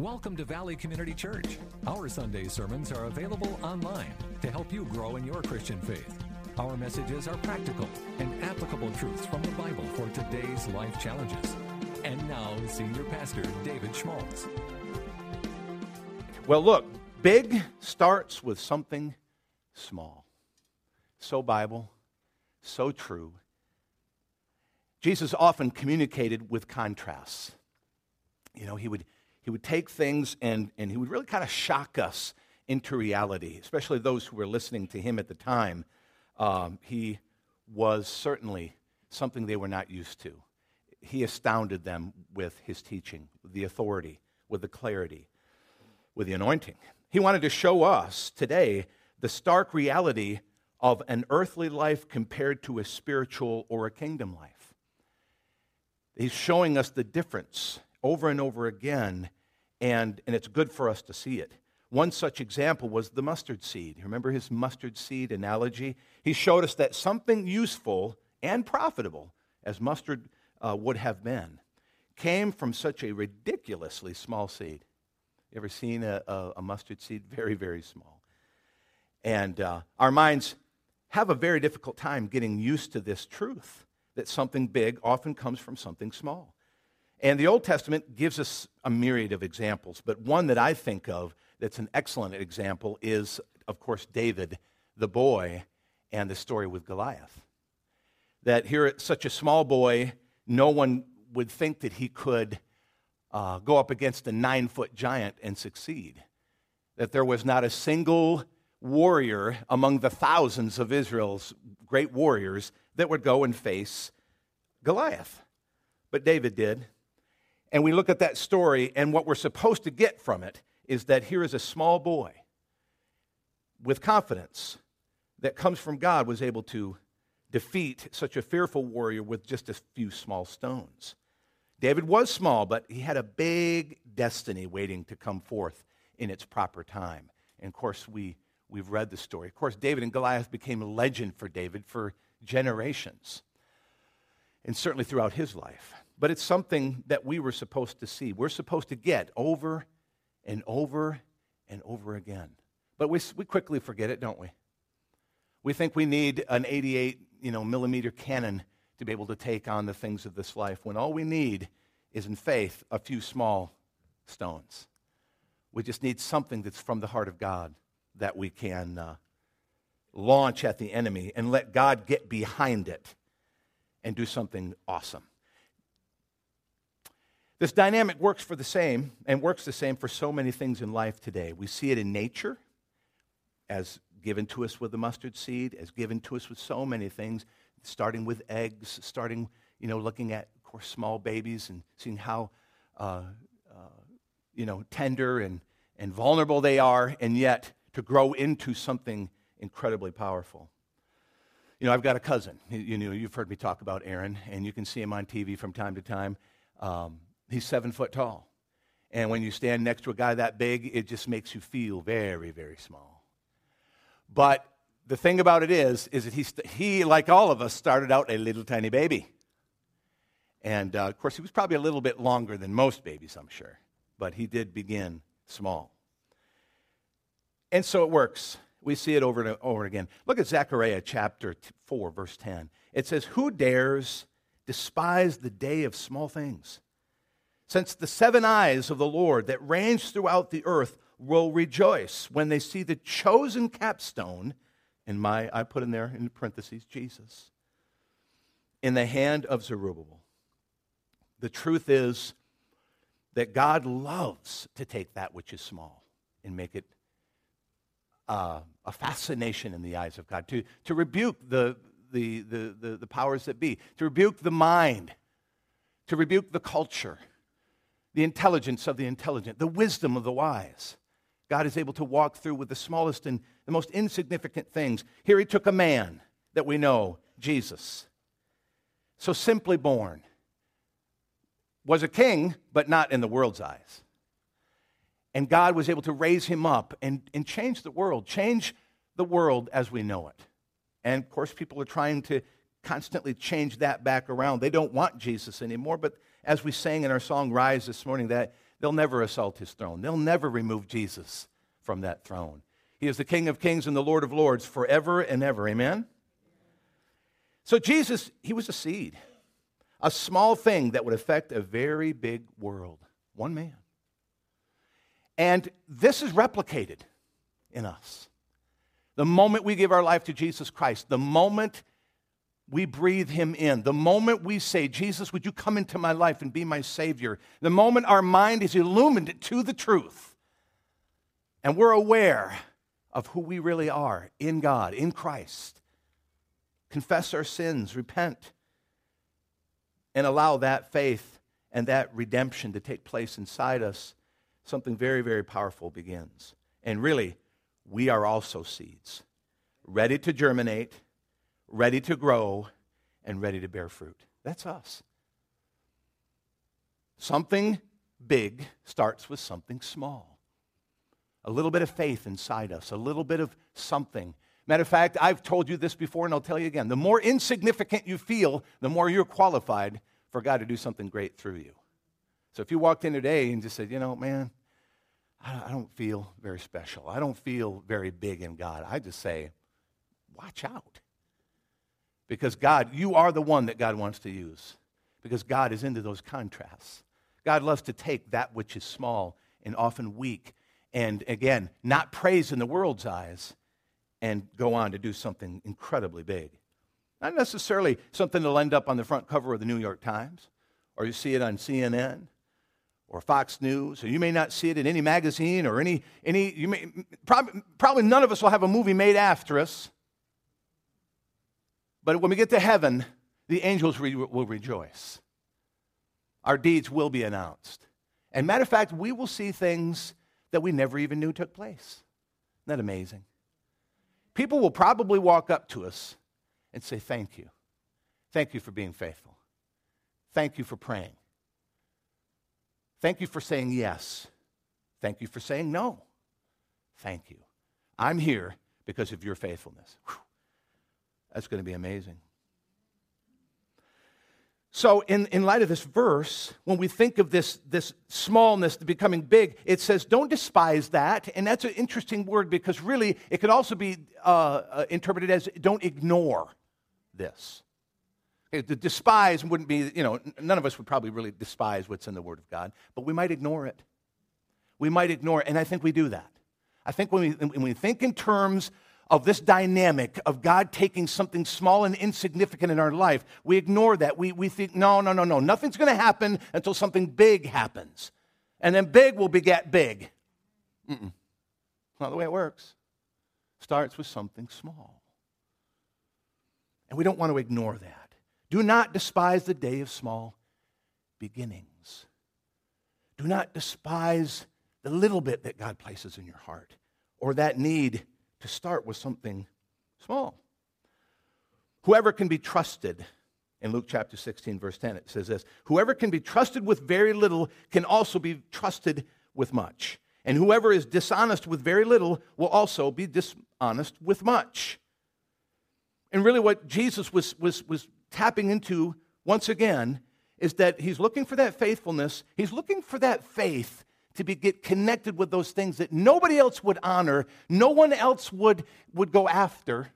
Welcome to Valley Community Church. Our Sunday sermons are available online to help you grow in your Christian faith. Our messages are practical and applicable truths from the Bible for today's life challenges. And now, Senior Pastor David Schmaltz. Well, look, big starts with something small. So Bible, so true. Jesus often communicated with contrasts. You know, he would, he would take things and, and he would really kind of shock us into reality, especially those who were listening to him at the time. Um, he was certainly something they were not used to. He astounded them with his teaching, with the authority, with the clarity, with the anointing. He wanted to show us today the stark reality of an earthly life compared to a spiritual or a kingdom life. He's showing us the difference over and over again, and, and it's good for us to see it. One such example was the mustard seed. Remember his mustard seed analogy? He showed us that something useful and profitable, as mustard uh, would have been, came from such a ridiculously small seed. You ever seen a, a, a mustard seed? Very, very small. And uh, our minds have a very difficult time getting used to this truth that something big often comes from something small. And the Old Testament gives us a myriad of examples, but one that I think of that's an excellent example is, of course, David, the boy, and the story with Goliath. That here, such a small boy, no one would think that he could uh, go up against a nine foot giant and succeed. That there was not a single warrior among the thousands of Israel's great warriors that would go and face Goliath. But David did. And we look at that story, and what we're supposed to get from it is that here is a small boy with confidence that comes from God was able to defeat such a fearful warrior with just a few small stones. David was small, but he had a big destiny waiting to come forth in its proper time. And of course, we, we've read the story. Of course, David and Goliath became a legend for David for generations, and certainly throughout his life but it's something that we were supposed to see. We're supposed to get over and over and over again. But we, we quickly forget it, don't we? We think we need an 88 you know, millimeter cannon to be able to take on the things of this life when all we need is, in faith, a few small stones. We just need something that's from the heart of God that we can uh, launch at the enemy and let God get behind it and do something awesome. This dynamic works for the same and works the same for so many things in life today. We see it in nature, as given to us with the mustard seed, as given to us with so many things, starting with eggs, starting, you know, looking at, of course, small babies and seeing how, uh, uh, you know, tender and, and vulnerable they are, and yet to grow into something incredibly powerful. You know, I've got a cousin. You know, you've heard me talk about Aaron, and you can see him on TV from time to time. Um, He's seven foot tall. And when you stand next to a guy that big, it just makes you feel very, very small. But the thing about it is, is that he, he like all of us, started out a little tiny baby. And uh, of course, he was probably a little bit longer than most babies, I'm sure. But he did begin small. And so it works. We see it over and over again. Look at Zechariah chapter 4, verse 10. It says, Who dares despise the day of small things? Since the seven eyes of the Lord that range throughout the earth will rejoice when they see the chosen capstone, in my, I put in there in parentheses, Jesus, in the hand of Zerubbabel. The truth is that God loves to take that which is small and make it uh, a fascination in the eyes of God, to, to rebuke the, the, the, the, the powers that be, to rebuke the mind, to rebuke the culture the intelligence of the intelligent, the wisdom of the wise. God is able to walk through with the smallest and the most insignificant things. Here he took a man that we know, Jesus. So simply born. Was a king, but not in the world's eyes. And God was able to raise him up and, and change the world, change the world as we know it. And of course, people are trying to constantly change that back around. They don't want Jesus anymore, but as we sang in our song Rise this morning, that, they'll never assault his throne. They'll never remove Jesus from that throne. He is the King of kings and the Lord of lords forever and ever. Amen? So, Jesus, he was a seed, a small thing that would affect a very big world. One man. And this is replicated in us. The moment we give our life to Jesus Christ, the moment we breathe him in, the moment we say, Jesus, would you come into my life and be my Savior, the moment our mind is illumined to the truth, and we're aware of who we really are in God, in Christ, confess our sins, repent, and allow that faith and that redemption to take place inside us, something very, very powerful begins. And really, we are also seeds, ready to germinate, ready to grow, and ready to bear fruit. That's us. Something big starts with something small. A little bit of faith inside us, a little bit of something. Matter of fact, I've told you this before and I'll tell you again. The more insignificant you feel, the more you're qualified for God to do something great through you. So if you walked in today and just said, you know, man, I don't feel very special. I don't feel very big in God. I just say, watch out. Because God, you are the one that God wants to use. Because God is into those contrasts. God loves to take that which is small and often weak and, again, not praised in the world's eyes and go on to do something incredibly big. Not necessarily something that'll end up on the front cover of the New York Times or you see it on CNN or Fox News, or you may not see it in any magazine or any, any you may, probably, probably none of us will have a movie made after us. But when we get to heaven, the angels re- will rejoice. Our deeds will be announced. And matter of fact, we will see things that we never even knew took place. Isn't that amazing? People will probably walk up to us and say, Thank you. Thank you for being faithful. Thank you for praying. Thank you for saying yes. Thank you for saying no. Thank you. I'm here because of your faithfulness. Whew. That's going to be amazing. So, in, in light of this verse, when we think of this, this smallness becoming big, it says, don't despise that. And that's an interesting word because really it could also be uh, uh, interpreted as don't ignore this. Okay, despise wouldn't be, you know, none of us would probably really despise what's in the Word of God, but we might ignore it. We might ignore it, and I think we do that. I think when we, when we think in terms of this dynamic of God taking something small and insignificant in our life, we ignore that. We, we think, no, no, no, no, nothing's going to happen until something big happens. And then big will beget big. Mm-mm. Not the way it works. Starts with something small. And we don't want to ignore that. Do not despise the day of small beginnings. Do not despise the little bit that God places in your heart or that need to start with something small. Whoever can be trusted, in Luke chapter 16, verse 10, it says this Whoever can be trusted with very little can also be trusted with much. And whoever is dishonest with very little will also be dishonest with much. And really, what Jesus was, was, was tapping into once again is that he's looking for that faithfulness. He's looking for that faith to be, get connected with those things that nobody else would honor, no one else would, would go after.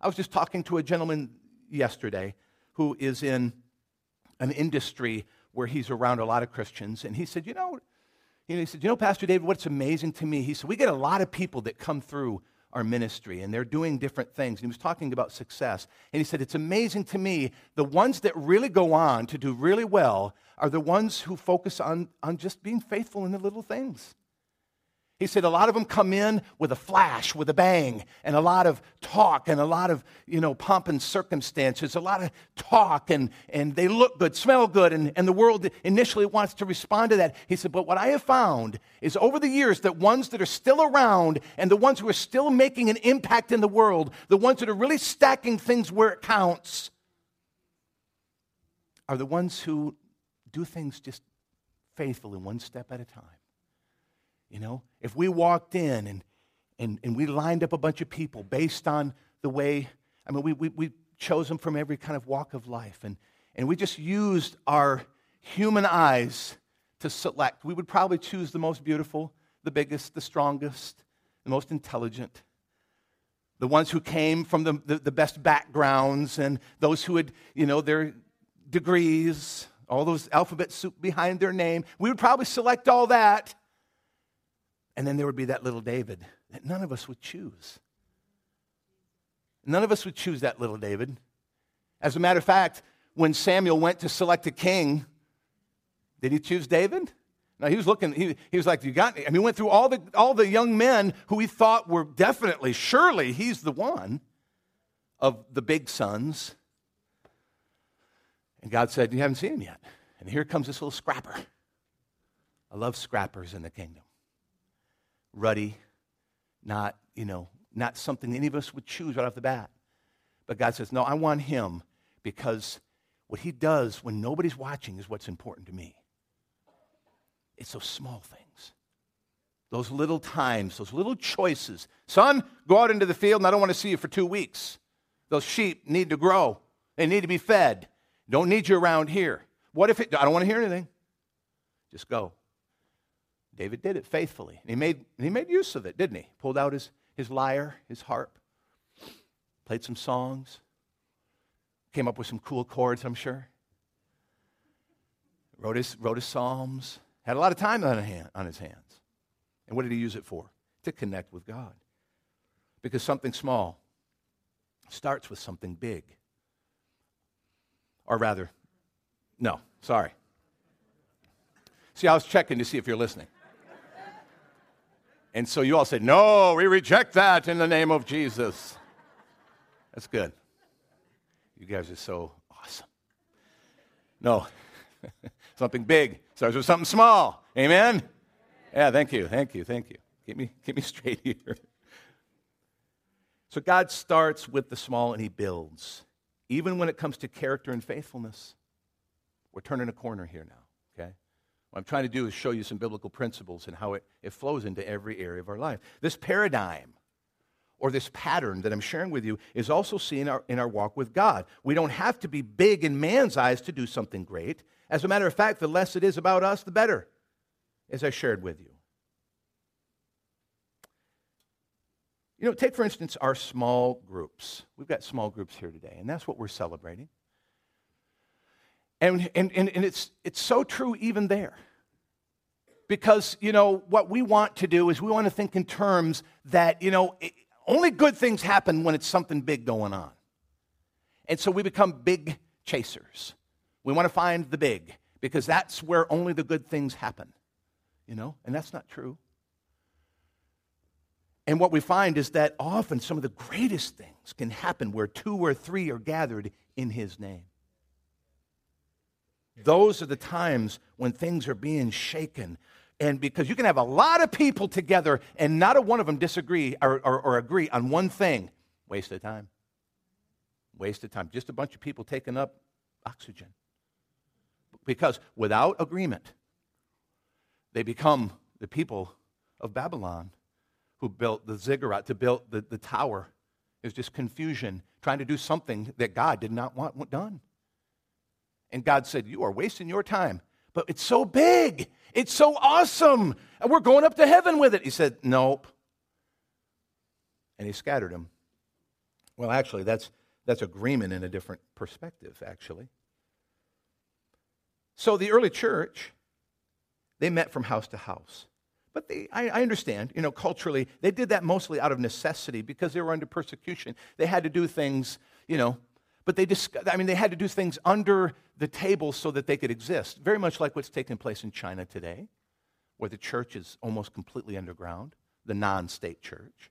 I was just talking to a gentleman yesterday who is in an industry where he's around a lot of Christians, and he said, You know, he said, You know, Pastor David, what's amazing to me? He said, We get a lot of people that come through our ministry and they're doing different things. And he was talking about success. And he said, It's amazing to me, the ones that really go on to do really well are the ones who focus on, on just being faithful in the little things. He said a lot of them come in with a flash, with a bang, and a lot of talk and a lot of, you know, pomp and circumstances, a lot of talk, and, and they look good, smell good, and, and the world initially wants to respond to that. He said, but what I have found is over the years that ones that are still around and the ones who are still making an impact in the world, the ones that are really stacking things where it counts, are the ones who do things just faithfully, one step at a time. You know, if we walked in and, and, and we lined up a bunch of people based on the way, I mean, we, we, we chose them from every kind of walk of life, and, and we just used our human eyes to select, we would probably choose the most beautiful, the biggest, the strongest, the most intelligent, the ones who came from the, the, the, best backgrounds and those who had, you know, their degrees, all those alphabet soup behind their name. We would probably select all that. And then there would be that little David that none of us would choose. None of us would choose that little David. As a matter of fact, when Samuel went to select a king, did he choose David? No, he was looking, he, he was like, You got me. I mean, he went through all the, all the young men who he thought were definitely, surely he's the one of the big sons. And God said, You haven't seen him yet. And here comes this little scrapper. I love scrappers in the kingdom. Ruddy, not, you know, not something any of us would choose right off the bat. But God says, No, I want him because what he does when nobody's watching is what's important to me. It's those small things, those little times, those little choices. Son, go out into the field and I don't want to see you for two weeks. Those sheep need to grow, they need to be fed. Don't need you around here. What if it, I don't want to hear anything? Just go. David did it faithfully. And he made, he made use of it, didn't he? Pulled out his, his lyre, his harp, played some songs, came up with some cool chords, I'm sure. Wrote his, wrote his psalms, had a lot of time on, hand, on his hands. And what did he use it for? To connect with God. Because something small starts with something big. Or rather, no, sorry. See, I was checking to see if you're listening. And so you all said, No, we reject that in the name of Jesus. That's good. You guys are so awesome. No, something big starts with something small. Amen? Yeah, thank you, thank you, thank you. Keep me, keep me straight here. So God starts with the small and he builds. Even when it comes to character and faithfulness, we're turning a corner here now, okay? What I'm trying to do is show you some biblical principles and how it, it flows into every area of our life. This paradigm or this pattern that I'm sharing with you is also seen in our, in our walk with God. We don't have to be big in man's eyes to do something great. As a matter of fact, the less it is about us, the better, as I shared with you. You know, take for instance our small groups. We've got small groups here today, and that's what we're celebrating. And, and, and, and it's, it's so true even there. Because, you know, what we want to do is we want to think in terms that, you know, it, only good things happen when it's something big going on. And so we become big chasers. We want to find the big because that's where only the good things happen. You know, and that's not true. And what we find is that often some of the greatest things can happen where two or three are gathered in his name. Those are the times when things are being shaken, and because you can have a lot of people together and not a one of them disagree or, or, or agree on one thing, waste of time. Waste of time. Just a bunch of people taking up oxygen. Because without agreement, they become the people of Babylon who built the ziggurat, to build the, the tower. It was just confusion, trying to do something that God did not want done. And God said, You are wasting your time. But it's so big. It's so awesome. And we're going up to heaven with it. He said, Nope. And he scattered them. Well, actually, that's, that's agreement in a different perspective, actually. So the early church, they met from house to house. But they, I, I, understand, you know, culturally, they did that mostly out of necessity because they were under persecution. They had to do things, you know, but they, dis- I mean, they had to do things under the table so that they could exist, very much like what's taking place in China today, where the church is almost completely underground, the non state church.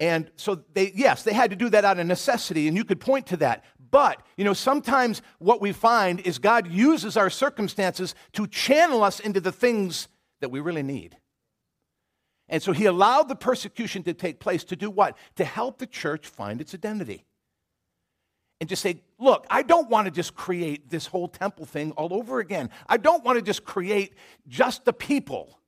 And so they, yes, they had to do that out of necessity, and you could point to that. But, you know, sometimes what we find is God uses our circumstances to channel us into the things that we really need. And so he allowed the persecution to take place to do what? To help the church find its identity and just say, look, I don't want to just create this whole temple thing all over again. I don't want to just create just the people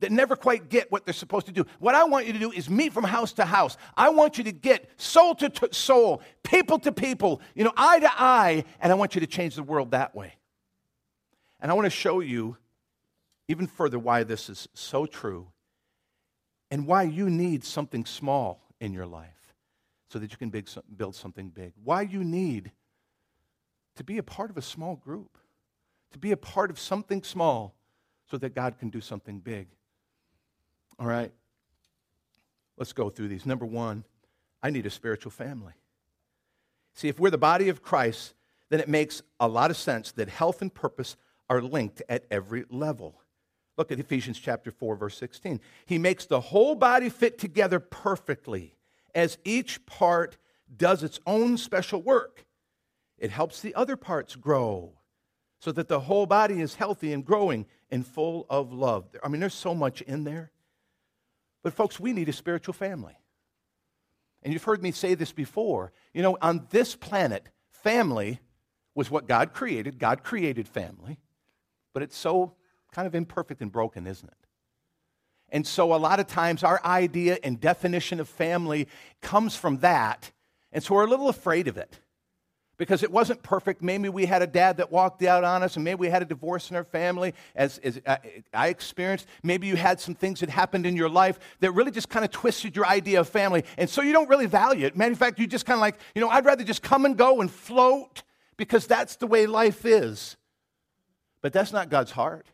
that never quite get what they're supposed to do. What I want you to do is meet from house to house. I want you to get soul to t- soul, people to people, you know, eye to eye, and I want you to change the world that way. And I want to show you even further why this is so true and why you need something small in your life so that you can build something big. Why you need to be a part of a small group, to be a part of something small so that God can do something big. All right, let's go through these. Number one, I need a spiritual family. See, if we're the body of Christ, then it makes a lot of sense that health and purpose are linked at every level. Look at Ephesians chapter 4 verse 16. He makes the whole body fit together perfectly as each part does its own special work. It helps the other parts grow so that the whole body is healthy and growing and full of love. I mean, there's so much in there. But, folks, we need a spiritual family. And you've heard me say this before. You know, on this planet, family was what God created. God created family. But it's so kind of imperfect and broken, isn't it? And so, a lot of times, our idea and definition of family comes from that. And so, we're a little afraid of it because it wasn't perfect. Maybe we had a dad that walked out on us, and maybe we had a divorce in our family, as, as I experienced. Maybe you had some things that happened in your life that really just kind of twisted your idea of family, and so you don't really value it. Matter of fact, you just kind of like, you know, I'd rather just come and go and float because that's the way life is. But that's not God's heart.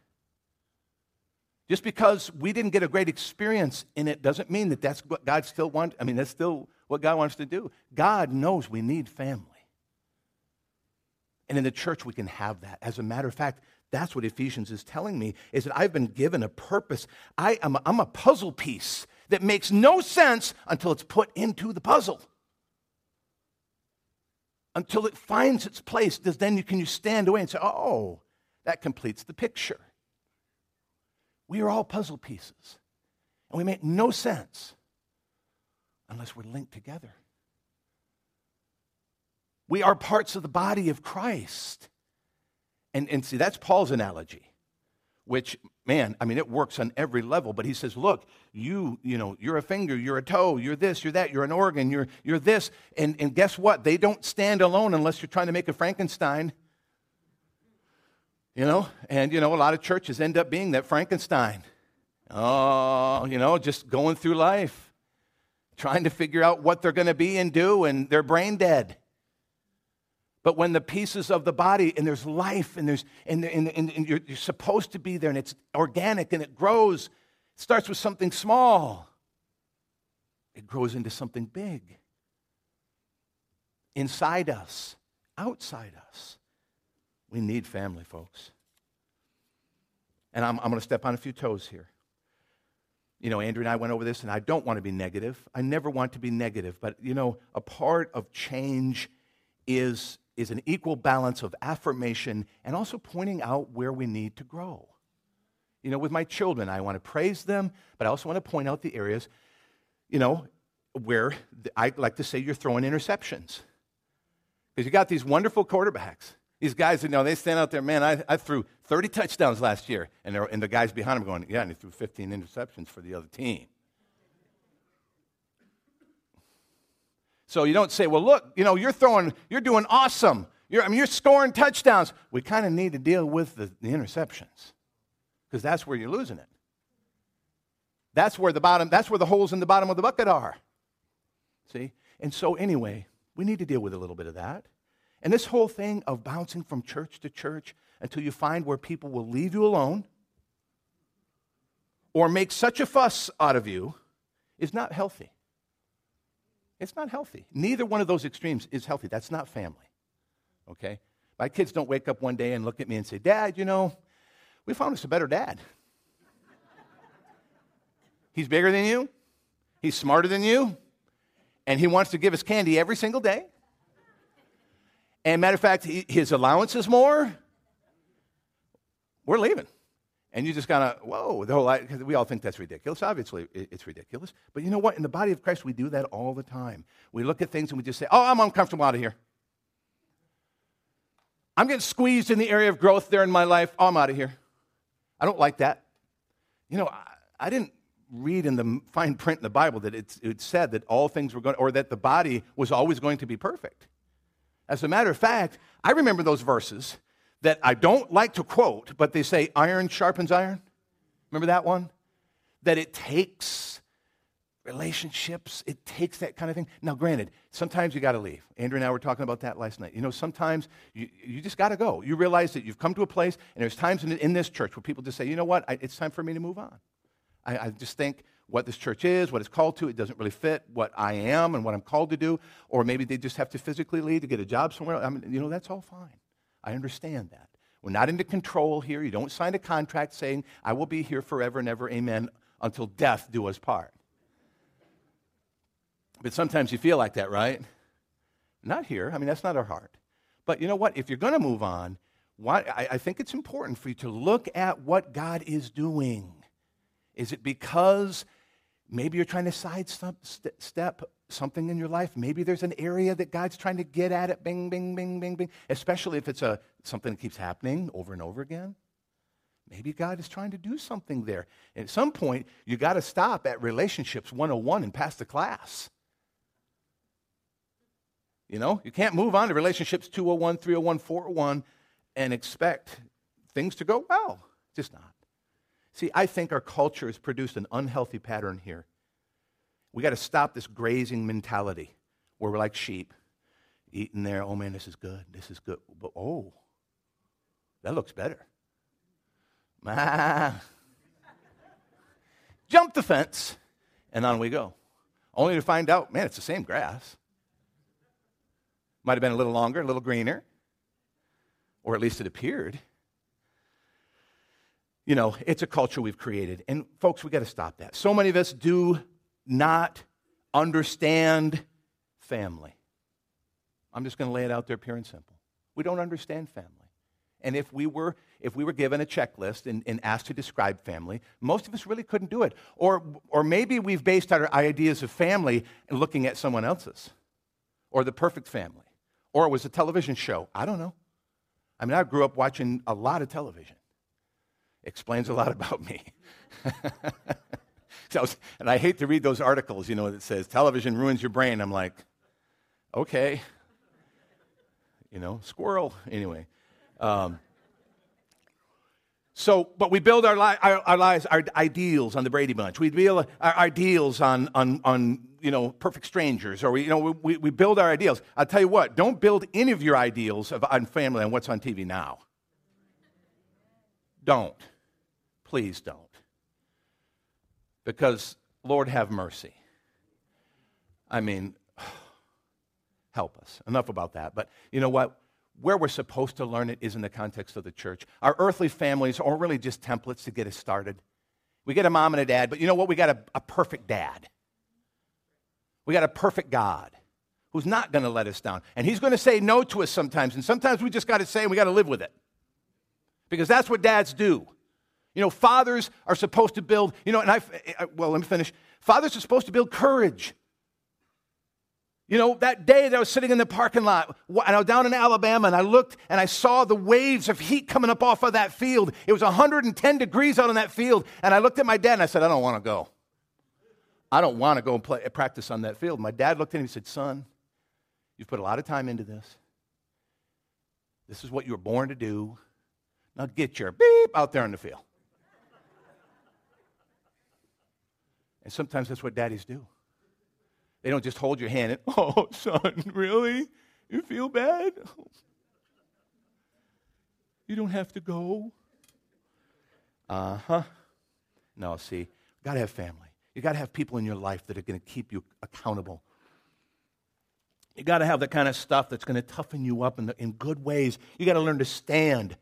Just because we didn't get a great experience in it doesn't mean that that's what God still wants. I mean, that's still what God wants to do. God knows we need family. And in the church, we can have that. As a matter of fact, that's what Ephesians is telling me is that I've been given a purpose. I am a, I'm a puzzle piece that makes no sense until it's put into the puzzle. Until it finds its place, does then you, can you stand away and say, oh, that completes the picture. We are all puzzle pieces. And we make no sense unless we're linked together. We are parts of the body of Christ. And, and see, that's Paul's analogy, which, man, I mean, it works on every level. But he says, look, you, you know, you're a finger, you're a toe, you're this, you're that, you're an organ, you're, you're this. And, and guess what? They don't stand alone unless you're trying to make a Frankenstein. You know, and, you know, a lot of churches end up being that Frankenstein. Oh, you know, just going through life, trying to figure out what they're going to be and do, and they're brain dead. But when the pieces of the body and there's life and, there's, and, and, and, and you're, you're supposed to be there and it's organic and it grows, it starts with something small, it grows into something big. Inside us, outside us. We need family, folks. And I'm, I'm going to step on a few toes here. You know, Andrew and I went over this, and I don't want to be negative. I never want to be negative. But, you know, a part of change is is an equal balance of affirmation and also pointing out where we need to grow. You know, with my children, I want to praise them, but I also want to point out the areas, you know, where I like to say you're throwing interceptions. Because you got these wonderful quarterbacks. These guys, you know, they stand out there, man, I, I threw 30 touchdowns last year. And, and the guys behind him going, yeah, and he threw 15 interceptions for the other team. So you don't say, well, look, you know, you're throwing, you're doing awesome. You're, I mean, you're scoring touchdowns. We kind of need to deal with the, the interceptions because that's where you're losing it. That's where the bottom, that's where the holes in the bottom of the bucket are. See? And so, anyway, we need to deal with a little bit of that. And this whole thing of bouncing from church to church until you find where people will leave you alone or make such a fuss out of you is not healthy. It's not healthy. Neither one of those extremes is healthy. That's not family. Okay? My kids don't wake up one day and look at me and say, Dad, you know, we found us a better dad. He's bigger than you, he's smarter than you, and he wants to give us candy every single day. And matter of fact, his allowance is more. We're leaving. And you just kind of, whoa, the whole, because we all think that's ridiculous. Obviously, it's ridiculous. But you know what? In the body of Christ, we do that all the time. We look at things and we just say, oh, I'm uncomfortable out of here. I'm getting squeezed in the area of growth there in my life. Oh, I'm out of here. I don't like that. You know, I, I didn't read in the fine print in the Bible that it said that all things were going, or that the body was always going to be perfect. As a matter of fact, I remember those verses that I don't like to quote, but they say iron sharpens iron. Remember that one? That it takes relationships, it takes that kind of thing. Now, granted, sometimes you got to leave. Andrew and I were talking about that last night. You know, sometimes you, you just got to go. You realize that you've come to a place, and there's times in, in this church where people just say, you know what, I, it's time for me to move on. I, I just think what this church is, what it's called to, it doesn't really fit what I am and what I'm called to do. Or maybe they just have to physically leave to get a job somewhere. I mean, you know, that's all fine. I understand that. We're not into control here. You don't sign a contract saying, I will be here forever and ever, amen, until death do us part. But sometimes you feel like that, right? Not here. I mean, that's not our heart. But you know what? If you're going to move on, why, I, I think it's important for you to look at what God is doing. Is it because maybe you're trying to sidestep step something in your life? Maybe there's an area that God's trying to get at it, bing, bing, bing, bing, bing, especially if it's a, something that keeps happening over and over again. Maybe God is trying to do something there. And at some point, you got to stop at relationships 101 and pass the class. You know, you can't move on to relationships 201, 301, 401 and expect things to go well. Just not. See, I think our culture has produced an unhealthy pattern here. We got to stop this grazing mentality where we're like sheep, eating there. Oh man, this is good. This is good. But oh, that looks better. Jump the fence, and on we go. Only to find out, man, it's the same grass. Might have been a little longer, a little greener, or at least it appeared. You know, it's a culture we've created. And folks, we got to stop that. So many of us do not understand family. I'm just going to lay it out there pure and simple. We don't understand family. And if we were, if we were given a checklist and, and, asked to describe family, most of us really couldn't do it. Or, or maybe we've based our ideas of family and looking at someone else's, or the perfect family, or it was a television show. I don't know. I mean, I grew up watching a lot of television. Explains a lot about me. so, and I hate to read those articles, you know, that says television ruins your brain. I'm like, okay, you know, squirrel. Anyway. Um, so, but we build our, li- our, our, lives, our ideals on the Brady Bunch. We build our ideals on, on, on you know, perfect strangers, or we, you know, we, we build our ideals. I'll tell you what, don't build any of your ideals of, on family on what's on TV now. Don't. Please don't. Because, Lord, have mercy. I mean, help us. Enough about that. But you know what? where we're supposed to learn it is in the context of the church. Our earthly families are really just templates to get us started. We get a mom and a dad, but you know what? We got a, a perfect dad. We got a perfect God who's not going to let us down. And he's going to say no to us sometimes. And sometimes we just got to say, and we got to live with it. Because that's what dads do. You know, fathers are supposed to build, you know, and I, well, let me finish. Fathers are supposed to build courage. You know, that day that I was sitting in the parking lot, and I was down in Alabama, and I looked and I saw the waves of heat coming up off of that field. It was 110 degrees out on that field, and I looked at my dad and I said, I don't want to go. I don't want to go and play, practice on that field. My dad looked at me and said, Son, you've put a lot of time into this. This is what you were born to do. Now get your beep out there in the field. And sometimes that's what daddies do. They don't just hold your hand and, oh, son, really? You feel bad? You don't have to go. Uh huh. No, see, you got to have family. You got to have people in your life that are going to keep you accountable. You got to have the kind of stuff that's going to toughen you up in, the, in good ways. You got to learn to stand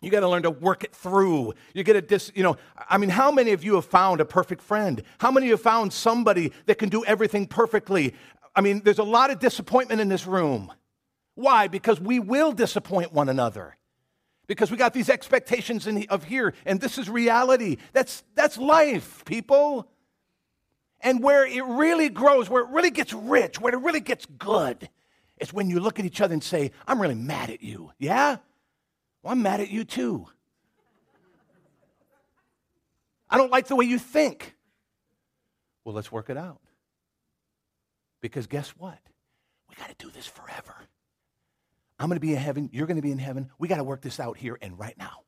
you got to learn to work it through. You get a dis, you know, I mean, how many of you have found a perfect friend? How many of you have found somebody that can do everything perfectly? I mean, there's a lot of disappointment in this room. Why? Because we will disappoint one another. Because we got these expectations in, of here, and this is reality. That's, that's life, people. And where it really grows, where it really gets rich, where it really gets good, is when you look at each other and say, I'm really mad at you. Yeah? Well, I'm mad at you too. I don't like the way you think. Well, let's work it out. Because guess what? We got to do this forever. I'm going to be in heaven. You're going to be in heaven. We got to work this out here and right now.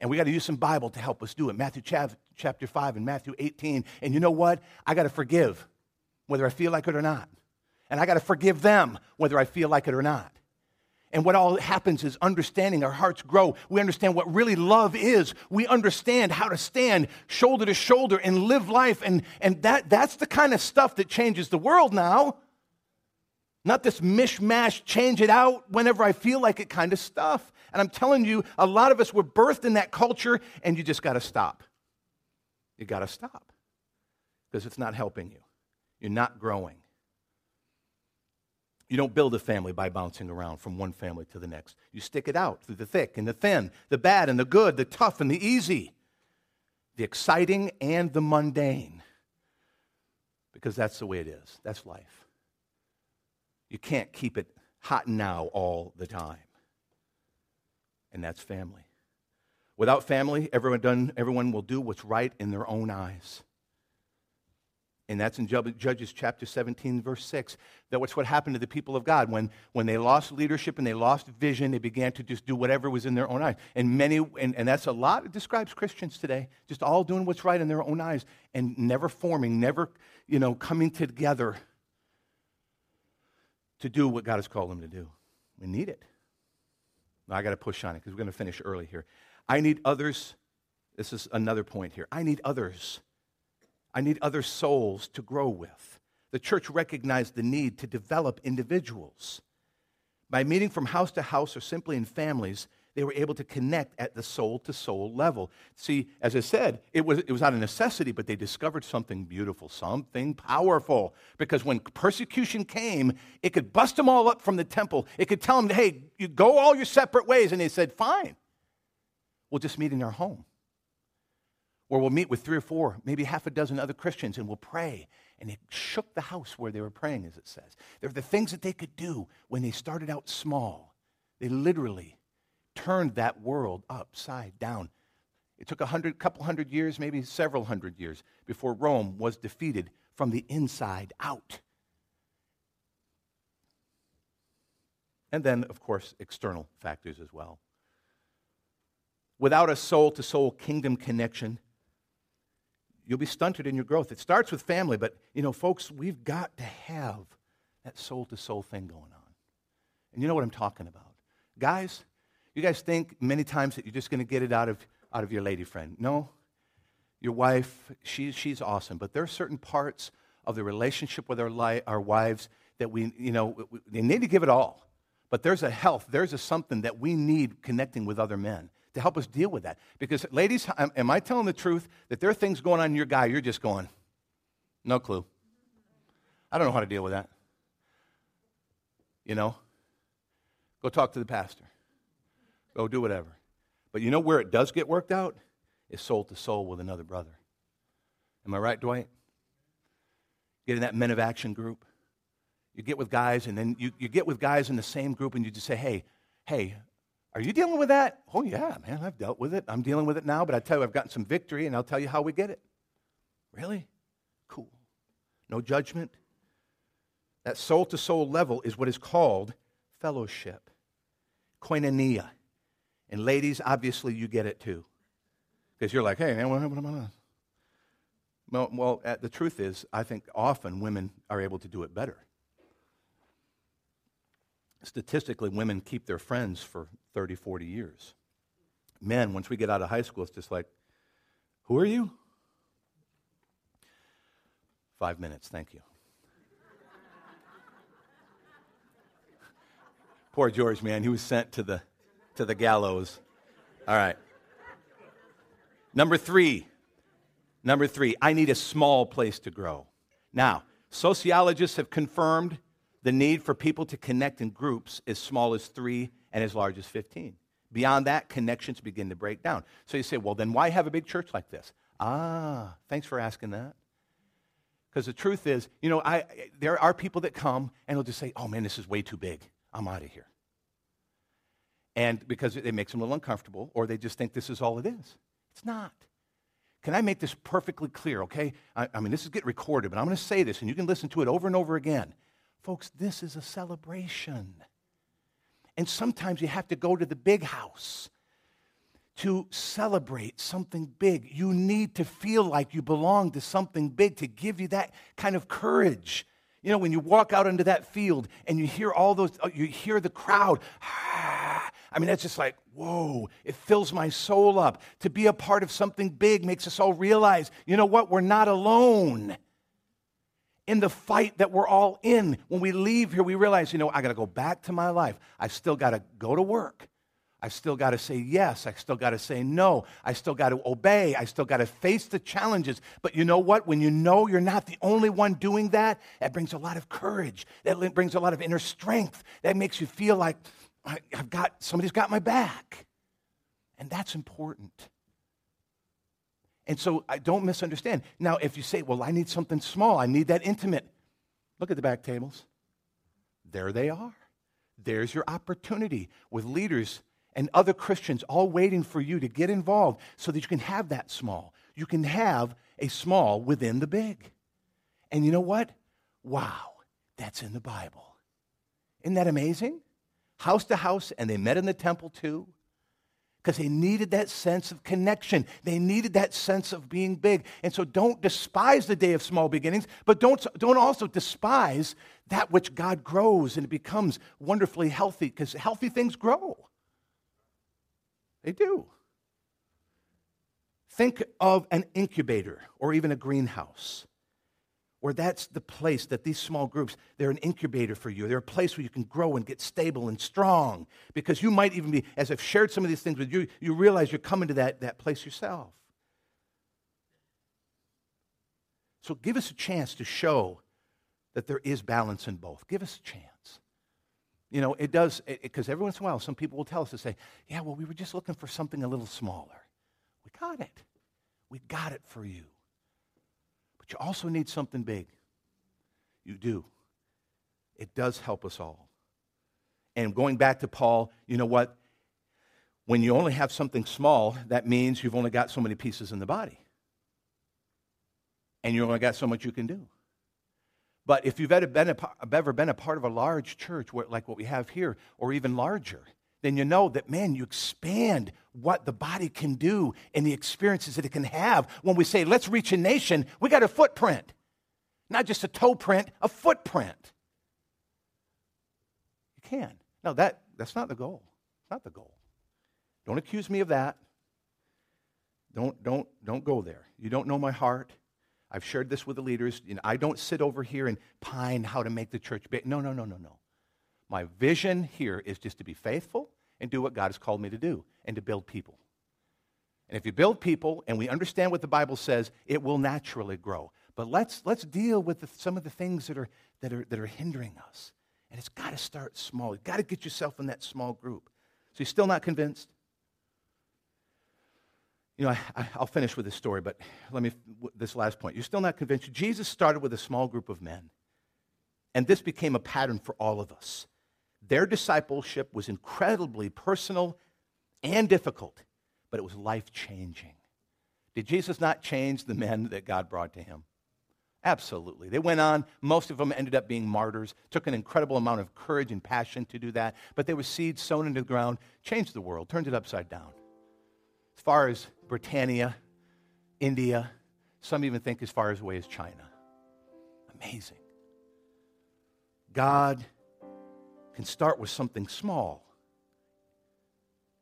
And we got to use some Bible to help us do it. Matthew chapter 5 and Matthew 18. And you know what? I got to forgive, whether I feel like it or not. And I got to forgive them, whether I feel like it or not. And what all happens is understanding our hearts grow. We understand what really love is. We understand how to stand shoulder to shoulder and live life. And, and that, that's the kind of stuff that changes the world now. Not this mishmash, change it out whenever I feel like it kind of stuff. And I'm telling you, a lot of us were birthed in that culture, and you just got to stop. You got to stop because it's not helping you. You're not growing. You don't build a family by bouncing around from one family to the next. You stick it out through the thick and the thin, the bad and the good, the tough and the easy, the exciting and the mundane. Because that's the way it is. That's life. You can't keep it hot now all the time. And that's family. Without family, everyone, done, everyone will do what's right in their own eyes. And that's in Judges chapter 17, verse 6. That was what happened to the people of God. When, when they lost leadership and they lost vision, they began to just do whatever was in their own eyes. And many, and, and that's a lot, it describes Christians today, just all doing what's right in their own eyes and never forming, never, you know, coming together to do what God has called them to do. We need it. Now, I got to push on it because we're going to finish early here. I need others. This is another point here. I need others I need other souls to grow with. The church recognized the need to develop individuals. By meeting from house to house or simply in families, they were able to connect at the soul to soul level. See, as I said, it was, it was out of necessity, but they discovered something beautiful, something powerful. Because when persecution came, it could bust them all up from the temple. It could tell them, hey, you go all your separate ways. And they said, fine, we'll just meet in our home where we'll meet with three or four, maybe half a dozen other Christians, and we'll pray. And it shook the house where they were praying, as it says. There were the things that they could do when they started out small. They literally turned that world upside down. It took a hundred, couple hundred years, maybe several hundred years, before Rome was defeated from the inside out. And then, of course, external factors as well. Without a soul to soul kingdom connection, you'll be stunted in your growth. It starts with family, but you know, folks, we've got to have that soul to soul thing going on. And you know what I'm talking about. Guys, you guys think many times that you're just going to get it out of, out of your lady friend. No. Your wife, she, she's awesome, but there are certain parts of the relationship with our, li- our wives that we, you know, they need to give it all. But there's a health, there's a something that we need connecting with other men to help us deal with that. Because, ladies, am I telling the truth that there are things going on in your guy, you're just going, no clue. I don't know how to deal with that. You know? Go talk to the pastor. Go do whatever. But you know where it does get worked out? Is soul to soul with another brother. Am I right, Dwight? Get in that men of action group. You get with guys, and then you, you get with guys in the same group, and you just say, hey, hey, are you dealing with that? Oh, yeah, man, I've dealt with it. I'm dealing with it now, but I tell you, I've gotten some victory, and I'll tell you how we get it. Really? Cool. No judgment. That soul to soul level is what is called fellowship, koinonia. And ladies, obviously, you get it too. Because you're like, hey, man, what am I Well, well uh, the truth is, I think often women are able to do it better statistically, women keep their friends for 30, 40 years. Men, once we get out of high school, it's just like, who are you? Five minutes, thank you. Poor George, man, he was sent to the, to the gallows. All right. Number three. Number three, I need a small place to grow. Now, sociologists have confirmed the need for people to connect in groups as small as three and as large as 15. Beyond that, connections begin to break down. So you say, well, then why have a big church like this? Ah, thanks for asking that. Because the truth is, you know, I, there are people that come and they'll just say, oh man, this is way too big. I'm out of here. And because it makes them a little uncomfortable, or they just think this is all it is. It's not. Can I make this perfectly clear, okay? I, I mean, this is getting recorded, but I'm going to say this, and you can listen to it over and over again. Folks, this is a celebration. And sometimes you have to go to the big house to celebrate something big. You need to feel like you belong to something big to give you that kind of courage. You know, when you walk out into that field and you hear all those, uh, you hear the crowd. I mean, that's just like, whoa, it fills my soul up. To be a part of something big makes us all realize, you know what, we're not alone in the fight that we're all in. When we leave here, we realize, you know, I got to go back to my life. I still got to go to work. I still got to say yes. I still got to say no. I still got to obey. I still got to face the challenges. But you know what? When you know you're not the only one doing that, that brings a lot of courage. That brings a lot of inner strength. That makes you feel like I've got somebody's got my back. And that's important. And so I don't misunderstand. Now, if you say, well, I need something small, I need that intimate, look at the back tables. There they are. There's your opportunity with leaders and other Christians all waiting for you to get involved so that you can have that small. You can have a small within the big. And you know what? Wow, that's in the Bible. Isn't that amazing? House to house, and they met in the temple too because they needed that sense of connection. They needed that sense of being big. And so don't despise the day of small beginnings, but don't, don't also despise that which God grows and it becomes wonderfully healthy because healthy things grow. They do. Think of an incubator or even a greenhouse where that's the place that these small groups, they're an incubator for you. They're a place where you can grow and get stable and strong. Because you might even be, as I've shared some of these things with you, you realize you're coming to that, that place yourself. So give us a chance to show that there is balance in both. Give us a chance. You know, it does, because every once in a while, some people will tell us to say, yeah, well, we were just looking for something a little smaller. We got it. We got it for you. But you also need something big. You do. It does help us all. And going back to Paul, you know what? When you only have something small, that means you've only got so many pieces in the body. And you only got so much you can do. But if you've ever been a, ever been a part of a large church, like what we have here, or even larger, then you know that, man, you expand what the body can do and the experiences that it can have. When we say, let's reach a nation, we got a footprint. Not just a toe print, a footprint. You can. No, that, that's not the goal. It's not the goal. Don't accuse me of that. Don't, don't, don't go there. You don't know my heart. I've shared this with the leaders. You know, I don't sit over here and pine how to make the church big. No, no, no, no, no. My vision here is just to be faithful and do what God has called me to do and to build people. And if you build people and we understand what the Bible says, it will naturally grow. But let's, let's deal with the, some of the things that are, that, are, that are hindering us. And it's got to start small. You've got to get yourself in that small group. So you're still not convinced? You know, I, will finish with this story, but let me, this last point. You're still not convinced. Jesus started with a small group of men. And this became a pattern for all of us. Their discipleship was incredibly personal and difficult, but it was life changing. Did Jesus not change the men that God brought to him? Absolutely. They went on. Most of them ended up being martyrs. Took an incredible amount of courage and passion to do that. But there were seeds sown into the ground, changed the world, turned it upside down. As far as Britannia, India, some even think as far as away as China. Amazing. God can start with something small.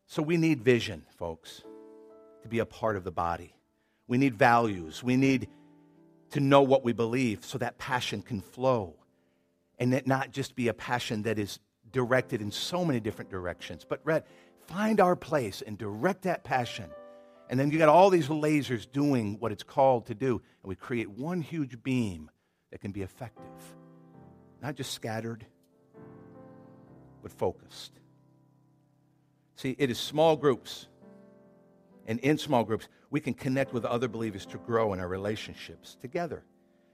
So we need vision, folks, to be a part of the body. We need values. We need to know what we believe so that passion can flow and it not just be a passion that is directed in so many different directions, but Red, find our place and direct that passion. And then you got all these lasers doing what it's called to do, and we create one huge beam that can be effective, not just scattered, but focused. See, it is small groups. And in small groups, we can connect with other believers to grow in our relationships together.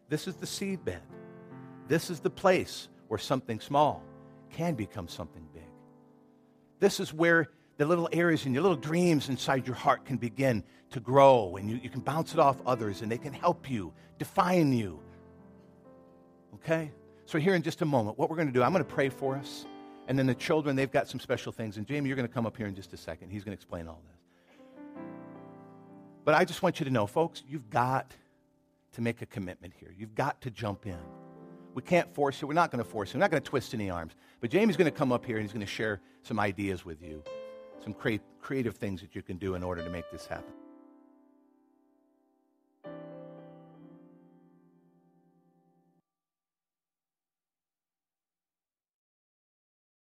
This is the seed bed. This is the place where something small can become something big. This is where the little areas and your little dreams inside your heart can begin to grow and you, you can bounce it off others and they can help you, define you. Okay? So, here in just a moment, what we're going to do, I'm going to pray for us. And then the children, they've got some special things. And Jamie, you're going to come up here in just a second. He's going to explain all this. But I just want you to know, folks, you've got to make a commitment here. You've got to jump in. We can't force you. We're not going to force you. We're not going to twist any arms. But Jamie's going to come up here and he's going to share some ideas with you, some creative things that you can do in order to make this happen.